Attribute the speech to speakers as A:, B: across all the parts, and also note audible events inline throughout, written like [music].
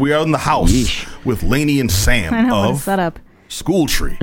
A: We are in the house
B: Yeesh.
A: with Laney and Sam
C: I know what a
A: of
C: setup.
A: Schooltree.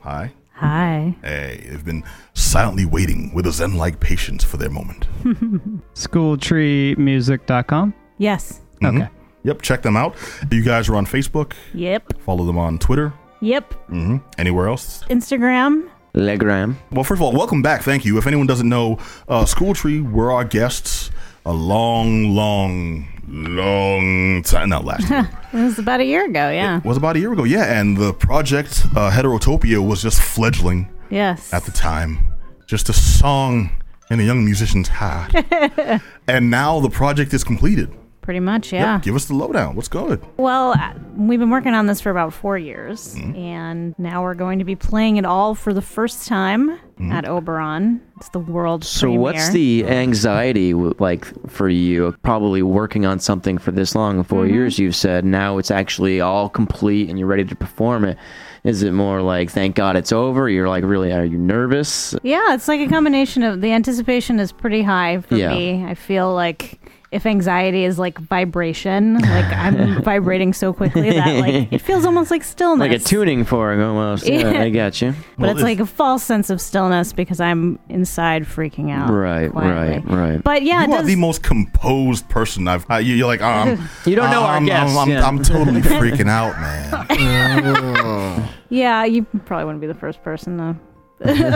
A: Hi.
C: Hi.
A: Hey, they've been silently waiting with a zen-like patience for their moment. [laughs]
D: Schooltreemusic.com.
C: Yes.
A: Mhm.
D: Okay.
A: Yep, check them out. You guys are on Facebook.
C: Yep.
A: Follow them on Twitter.
C: Yep.
A: hmm Anywhere else?
C: Instagram.
B: Legram.
A: Well, first of all, welcome back. Thank you. If anyone doesn't know, uh, Schooltree were our guests a long, long, long time. Not last year. [laughs]
C: It was about a year ago. Yeah.
A: It was about a year ago. Yeah, and the project uh, Heterotopia was just fledgling
C: Yes.
A: at the time. Just a song in a young musician's heart. [laughs] and now the project is completed.
C: Pretty much.
A: Yep,
C: Yeah.
A: give us the lowdown. What's good?
C: Well, uh, we've been working on this for about four years,
A: Mm-hmm.
C: and now we're going to be playing it all for the first time
A: Mm-hmm.
C: at Oberon. It's the world
B: So
C: premiere.
B: what's the anxiety like for you? Probably working on something for this long, 4
C: Mm-hmm.
B: years. You've said now it's actually all complete and you're ready to perform it. Is it more like thank God it's over? You're like really are you nervous?
C: Yeah, it's like a combination of the anticipation is pretty high for
B: Yeah.
C: me. I feel like if anxiety is like vibration, like I'm [laughs] vibrating so quickly that like it feels almost like stillness.
B: Like a tuning fork almost. Yeah,
C: Yeah.
B: I got you.
C: But
A: Well,
C: it's
A: if-
C: like a false sense of stillness because I'm inside freaking out.
B: Right,
C: quietly.
B: right, right.
C: But yeah, it
A: you are
C: does,
A: the most composed person I've. Uh, you- you're like, um, [laughs]
B: You don't know our
A: I'm,
B: guests,
A: I'm, I'm,
B: yeah.
A: I'm totally [laughs] freaking out, man.
C: yeah, you probably wouldn't be the first person to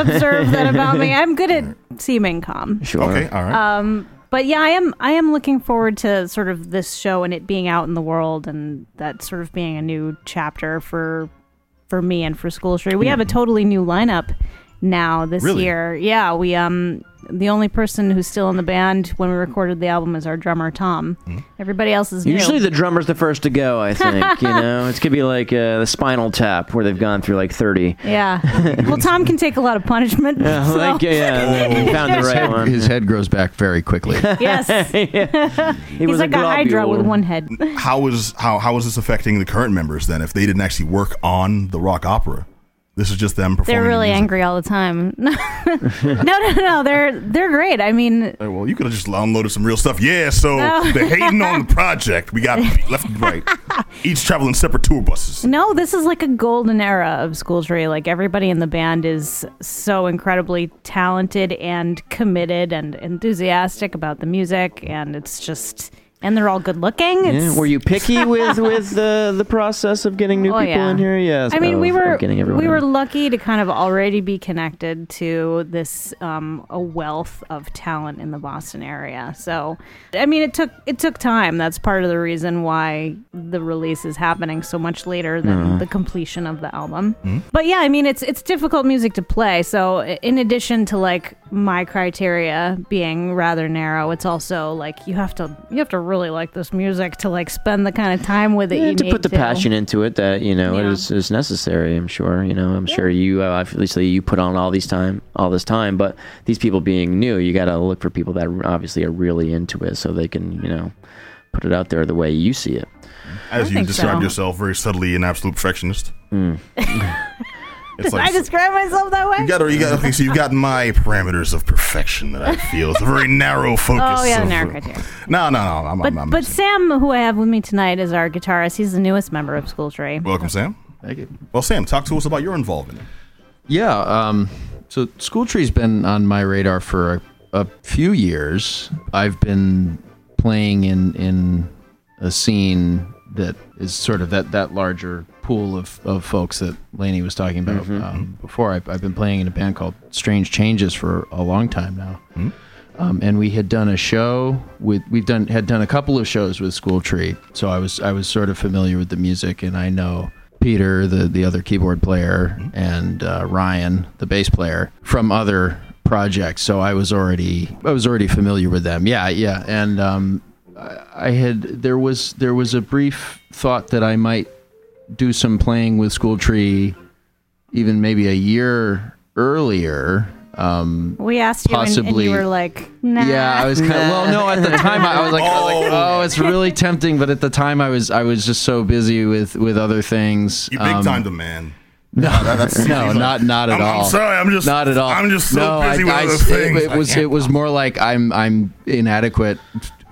C: observe that about me. I'm good at seeming calm.
B: Sure.
A: Okay, all right.
C: Um, but yeah, I am. I am looking forward to sort of this show and it being out in the world, and that sort of being a new chapter for for me and for Schooltree. We have a totally new lineup now this
A: Really?
C: year. Yeah, we um the only person who's still in the band when we recorded the album is our drummer Tom. Everybody else is new.
B: Usually the drummer's the first to go, I think. you [laughs] know, it's gonna be like uh, the Spinal Tap, where they've gone through like thirty.
C: yeah. [laughs] well, Tom can take a lot of punishment.
B: Yeah,
C: so-
B: like, yeah, we found the [laughs] right one.
E: His head grows back very quickly.
C: yes,
B: He
C: he's
B: was
C: like a, Hydra with one head.
A: How was how how is this affecting the current members then? If they didn't actually work on the rock opera, this is just them performing.
C: They're really
A: music.
C: angry all the time. [laughs] no, no, no. They're they're great. I mean,
A: Uh, Well, you could have just downloaded some real stuff. Yeah, so
C: No. [laughs]
A: they're hating on the project. We got left and right, [laughs] each traveling separate tour buses.
C: no. This is like a golden era of Schooltree. Like everybody in the band is so incredibly talented and committed and enthusiastic about the music, and it's just and they're all good looking.
B: Yeah, were you picky [laughs] with with the the process of getting new
C: Oh,
B: people
C: yeah.
B: in here? Yes.
C: I mean, we were
B: of getting everyone
C: we were lucky to kind of already be connected to this um, a wealth of talent in the Boston area. So, I mean, it took it took time. That's part of the reason why the release is happening so much later than
B: Uh-huh.
C: the completion of the album. But yeah, I mean, it's it's difficult music to play. So, in addition to like my criteria being rather narrow, it's also like you have to you have to really like this music to like spend the kind of time with it.
B: Yeah,
C: you
B: to
C: need
B: put the passion into it that you know
C: Yeah.
B: is is necessary. I'm sure. You know, I'm sure you uh, obviously you put on all these time all this time, but these people being new, you got to look for people that obviously are really into it, so they can you know put it out there the way you see it.
A: As
C: I
A: you described
C: so.
A: yourself, very subtly an absolute perfectionist. [laughs] [laughs] it's
C: I describe myself that way.
A: you got you got okay. So you've got my parameters of perfection that I feel. It's a very narrow [laughs] focus.
C: Oh yeah,
A: of-
C: narrow criteria.
A: No, no, no. I'm,
C: But
A: I'm, I'm
C: but Sam, who I have with me tonight, is our guitarist. He's the newest member of Schooltree.
A: welcome, Sam.
E: Thank you.
A: Well, Sam, talk to us about your involvement.
E: Yeah. Um, so Schooltree's been on my radar for a, a few years. I've been playing in in a scene that is sort of that that larger pool of, of folks that Laney was talking about um, before. I've, I've been playing in a band called Strange Changes for a long time now. Um, and we had done a show with we've done had done a couple of shows with Schooltree, so I was I was sort of familiar with the music, and I know Peter, the the other keyboard player, and uh, Ryan, the bass player, from other projects. So I was already I was already familiar with them. Yeah, yeah, and um, I had there was there was a brief thought that I might do some playing with Schooltree, even maybe a year earlier. Um,
C: We asked you, and, and
E: Possibly-
C: you were like, "Nah."
E: yeah, I was kind of well. No, at the time I, I was like, I was like, oh, it's really tempting. But at the time, I was I was just so busy with with other things.
A: You big
E: Um,
A: time the man.
E: No,
A: that's- [laughs]
E: no,
A: like,
E: not not at
A: I'm,
E: all.
A: I'm sorry. I'm just
E: Not at all.
A: I'm just so
E: no,
A: busy
E: I,
A: with
E: I-
A: other
E: it-
A: things.
E: It, was it was more like I'm I'm inadequate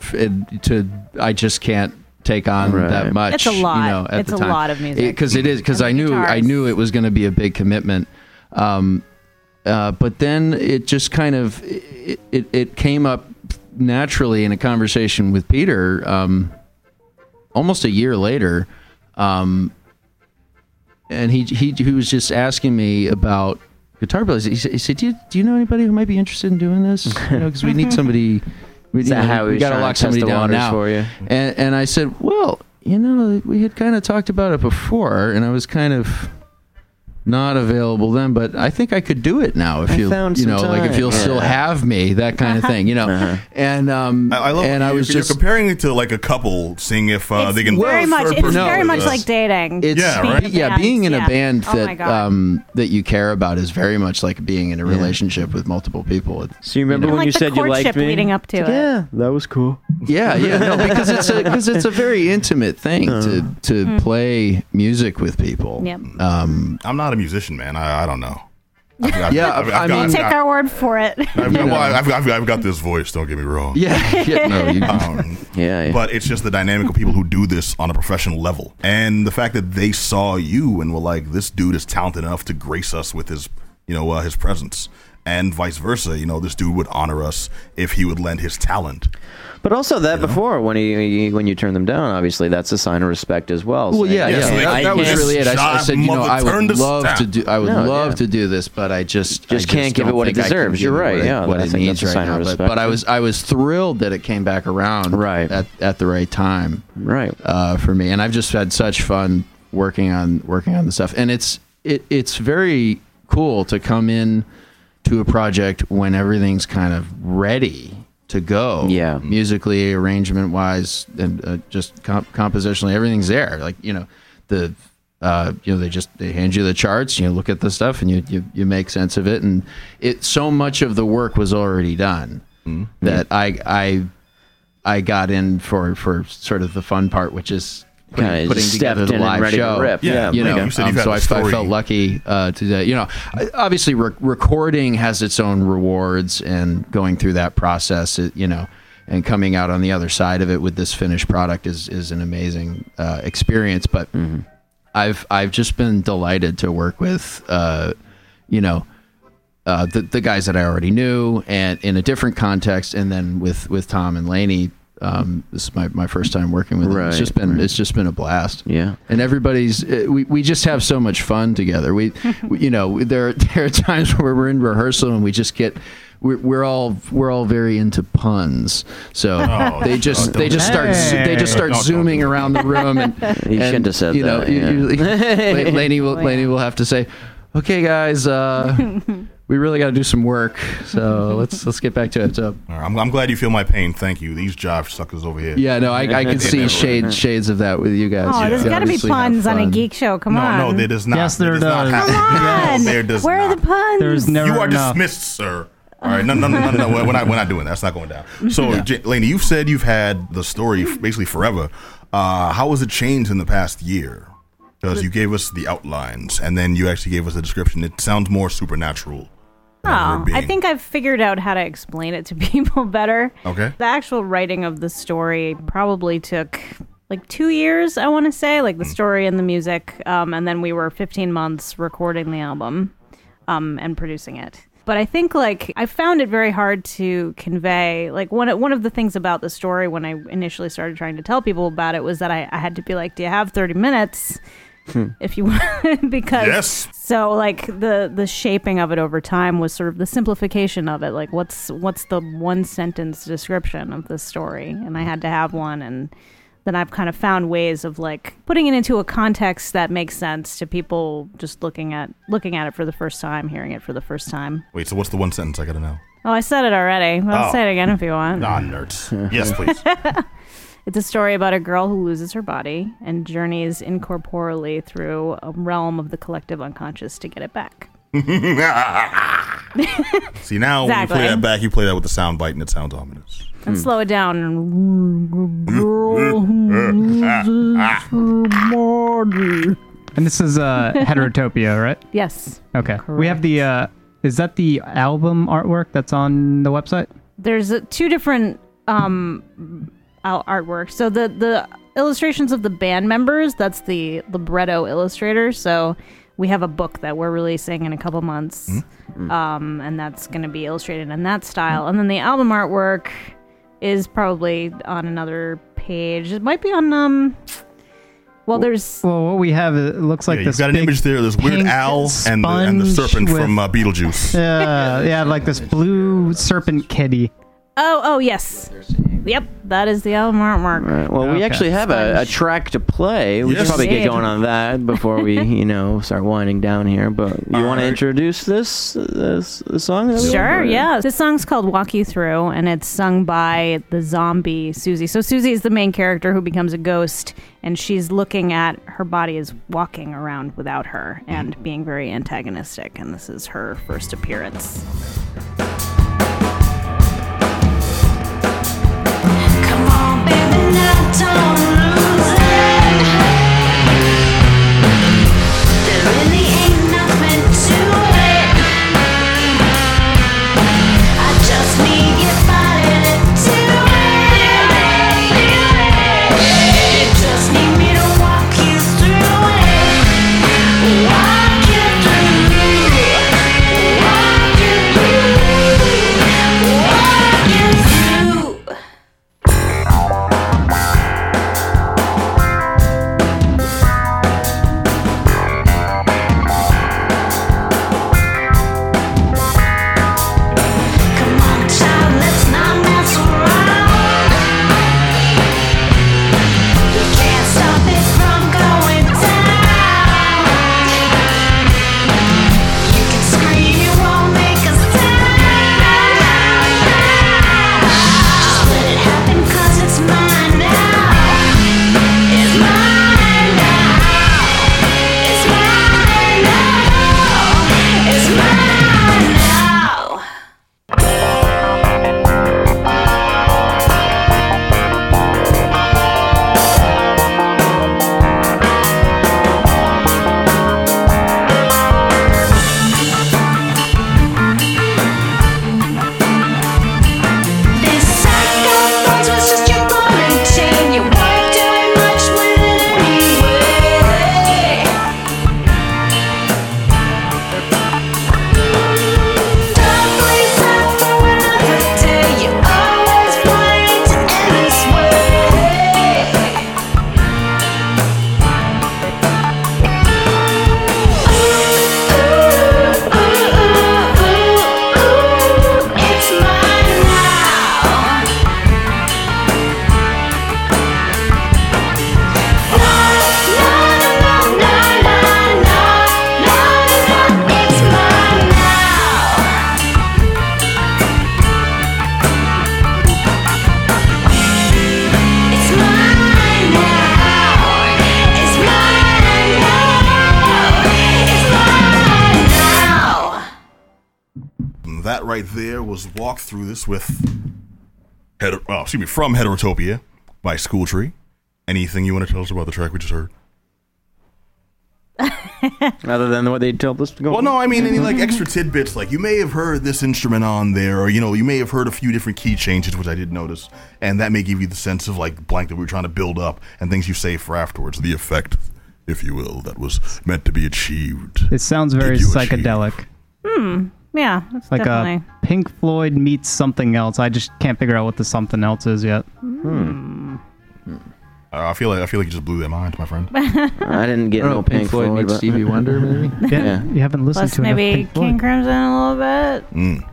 E: f- f- to I just can't take on
B: Right.
E: that much.
C: It's a lot.
E: You know, at
C: It's
E: the
C: a
E: time.
C: lot of music.
E: because it is because I
C: the
E: knew I knew it was going to be a big commitment. Um, uh, but then it just kind of it, it, it came up naturally in a conversation with Peter um, almost a year later. Um, and he, he he was just asking me about guitar players. He said, he said do, you, "Do you know anybody who might be interested in doing this? You know, because we need [laughs] somebody. We,
B: Is
E: you
B: that
E: know,
B: how
E: we
B: he's
E: got to lock somebody down now."
B: for you?
E: And and I said, "Well, you know, we had kind of talked about it before, and I was kind of." Not available then, but I think I could do it now if
B: I
E: you,
B: found
E: you know,
B: some
E: like if you'll still have me, that kind of thing, you know.
B: Uh-huh.
E: And um,
A: I, I love.
E: and I
A: you're-
E: was just
A: comparing it to like a couple, seeing if uh, they can.
C: very much. It's very much
E: it's-
C: like dating.
E: it's
A: Yeah,
C: being
A: right?
C: in
E: yeah being in a
C: Yeah.
E: band
C: Oh
E: that
C: God.
E: um that you care about is very much like being in a relationship with multiple people
B: So you remember
C: And,
B: when
C: like
B: you said you liked me?
C: leading up to it.
B: Yeah, that was cool.
E: yeah yeah no [laughs] because it's a because it's a very intimate thing to to play music with people
C: Yep.
E: um
A: I'm not a musician, man. I, I don't know. I've got-
E: Yeah,
A: I've- I've
E: I
A: got-
E: mean-
A: I've
C: Take our word for it.
A: I've got, well, I've, I've, I've got this voice. Don't get me wrong.
E: yeah yeah no you, [laughs]
A: Um,
B: Yeah, yeah.
A: but it's just the dynamic of people who do this on a professional level, and the fact that they saw you and were like, "This dude is talented enough to grace us with his, you know, uh, his presence," and vice versa. You know, this dude would honor us if he would lend his talent.
B: But also that before when he, he- when you turn them down, obviously that's a sign of respect as well.
E: well,
B: saying,
E: yeah,
A: Yes,
E: yeah.
A: they-
E: That, that was really it. I, I said, you know, I
A: turn
E: would love
A: down.
E: to do. I would
B: No,
E: love
B: yeah.
E: to do this, but I just
B: Just
E: I
B: can't give it what it
E: think I can
B: deserves. You're right,
E: What, it-
B: yeah,
E: what
B: I
E: it
B: think
E: needs
B: that's a
E: right
B: of
E: now. But, but I was I was thrilled that it came back around
B: Right.
E: at at the right time.
B: Right.
E: uh, for me, and I've just had such fun working on working on the stuff. And it's it it's very cool to come in to a project when everything's kind of ready to go.
B: Yeah.
E: musically, arrangement wise, and uh, just comp- compositionally, everything's there. Like you know, the uh, you know they just they hand you the charts, you look at the stuff, and you you, you make sense of it. And it so much of the work was already done that I I I got in for for sort of the fun part, which is putting,
B: Kinda
E: putting
B: just stepped
E: the
B: in and
E: live
B: ready to
E: show.
B: rip.
A: Yeah,
E: you
A: like
E: know,
A: you
E: um,
A: you've
E: so
A: a
E: I, I
A: story.
E: felt lucky uh, to that. You know, obviously re- recording has its own rewards, and going through that process, it, you know, and coming out on the other side of it with this finished product is is an amazing uh, experience. But I've I've just been delighted to work with, uh, you know, uh, the the guys that I already knew, and in a different context, and then with with Tom and Laney. Um, this is my, my first time working with them. It's just been
B: right.
E: it's just been a blast.
B: Yeah.
E: and everybody's uh, we, we just have so much fun together. We, [laughs] we you know there [laughs] there are times where we're in rehearsal and we just get. We're, we're all we're all very into puns, so
A: Oh,
E: they just
A: don't
E: they just start zo- they just start
A: Don't- don't
E: zooming around the room and [laughs]
B: You
E: and,
B: shouldn't have said
E: you know,
B: that,
E: you-
B: yeah.
E: you- La- Laney will
C: Oh,
E: Laney will have to say, "Okay, guys, uh, we really got to do some work. So [laughs] let's let's get back to it." So
A: All right, I'm, I'm glad you feel my pain. Thank you. These jive suckers over here.
E: yeah, no, I, I can [laughs] see
A: never-
E: shades shades of that with you guys.
C: Oh,
E: You
C: there's got to be puns on a geek show. Come
A: no,
C: on.
A: no, there does not.
D: Yes, there
A: does. Not
D: does.
C: Come on.
A: No, there does
C: Where
A: not.
C: are the puns?
D: There's never
A: You are
D: enough.
A: dismissed, sir. All right, no, no, no, no, no. We're not, we're not doing that. That's not going down. So, [laughs] J- Lainey, you've said you've had the story basically forever. Uh, how has it changed in the past year? Because you gave us the outlines, and then you actually gave us a description. It sounds more supernatural.
C: Oh. I think I've figured out how to explain it to [laughs] people better.
A: Okay.
C: The actual writing of the story probably took like two years, I want to say, like the story and the music. Um, and then we were 15 months recording the album um, and producing it. But I think like I found it very hard to convey. Like one one of the things about the story when I initially started trying to tell people about it was that I, I had to be like, "Do you have 30 minutes?" If you [laughs] want, because
A: Yes.
C: so like the the shaping of it over time was sort of the simplification of it. Like what's what's the one sentence description of the story, and I had to have one, and then I've kind of found ways of like putting it into a context that makes sense to people just looking at looking at it for the first time, hearing it for the first time.
A: Wait, so what's the one sentence I got to know?
C: Oh, I said it already. I'll
A: Oh.
C: say it again if you want.
A: Ah, nerds. [laughs] yes, please. [laughs]
C: It's a story about a girl who loses her body and journeys incorporeally through a realm of the collective unconscious to get it back. [laughs]
A: See, now when you play that back, you play that with the sound bite, and it sounds ominous.
C: And slow it down. Girl who loses her body.
D: And this is uh, [laughs] Heterotopia, right?
C: Yes.
D: Okay. We have the. Uh, is that the album artwork that's on the website?
C: There's uh, two different um, out- artworks. So the the illustrations of the band members. That's the libretto illustrator. So we have a book that we're releasing in a couple months, um, and that's going to be illustrated in that style. And then the album artwork is probably on another page. It might be on um. Well, there's
D: Well, what we have it looks like
A: yeah,
D: this.
A: you've got an image there. This weird owl and the, and the serpent
D: with-
A: from uh, Beetlejuice.
D: Yeah, yeah, like this blue serpent kitty.
C: oh oh yes, yep, that is the album artwork.
B: Right. Well, we
D: Okay.
B: actually have a, a track to play. We
A: Yes.
B: should probably get
C: Indeed.
B: going on that before we, [laughs] you know, start winding down here. But you
A: All
B: want to
A: right.
B: introduce this this, this song? that we?
C: Sure,
B: Or-
C: yeah. This song's called Walk You Through, and it's sung by the zombie Susie. So, Susie is the main character who becomes a ghost, and she's looking at her body is walking around without her and mm. being very antagonistic. And this is her first appearance.
F: Baby,
A: right there was walk through this with, heter- oh, uh, excuse me, from Heterotopia by Schooltree. Anything you want to tell us about the track we just heard? [laughs]
B: Other than what they told us to go.
A: Well, no, I mean any like [laughs] extra tidbits. Like you may have heard this instrument on there, or you know, you may have heard a few different key changes, which I did notice, and that may give you the sense of like blank that we were trying to build up and things you save for afterwards. The effect, if you will, that was meant to be achieved.
D: It sounds very
A: psychedelic. you achieve?
D: psychedelic. Hmm.
C: Yeah, that's
D: Like
C: definitely.
D: a Pink Floyd meets something else. I just can't figure out what the something else is yet.
A: Uh, I feel like I feel like you just blew their mind, my friend. [laughs]
B: I didn't get
E: Oh,
B: no
E: Pink
B: Pink
E: Floyd
B: Floyd,
E: meets
B: but-
E: Stevie Wonder, maybe.
D: Yeah, [laughs]
B: Yeah.
D: you haven't listened
C: Plus
D: to
C: maybe
D: Pink Floyd.
C: King Crimson a little bit.
A: Mm.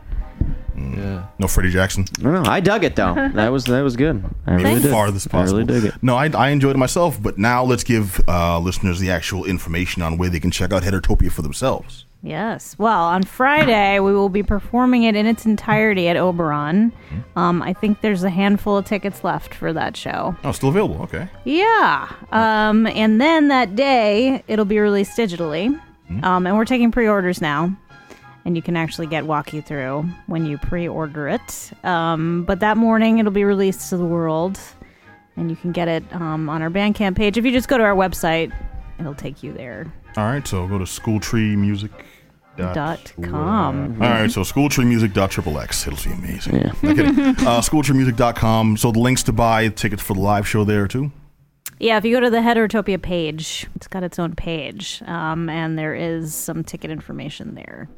E: Yeah.
A: No Freddie Jackson.
B: No, don't. I dug it though. [laughs] That was that was good. I really
C: Thanks.
B: did.
A: farthest
B: I really dug it.
A: No, I, I enjoyed it myself, but now let's give uh, listeners the actual information on where they can check out Heterotopia for themselves.
C: Yes. Well, on Friday we will be performing it in its entirety at Oberon. Um, I think there's a handful of tickets left for that show.
A: Oh, still available. Okay.
C: Yeah. Um, and then that day it'll be released digitally. Um, and we're taking pre-orders now. And you can actually get Walk You Through when you pre-order it. Um, but that morning it'll be released to the world. And you can get it um, on our Bandcamp page. If you just go to our website, it'll take you there.
A: All right, so go to schooltreemusic.
C: Dot com.
A: All right, so schooltreemusic.xxx. It'll be amazing.
B: Yeah.
A: No kidding. uh, schooltreemusic.com. So the links to buy tickets for the live show there too.
C: Yeah, if you go to the Heterotopia page, it's got its own page, um, and there is some ticket information there.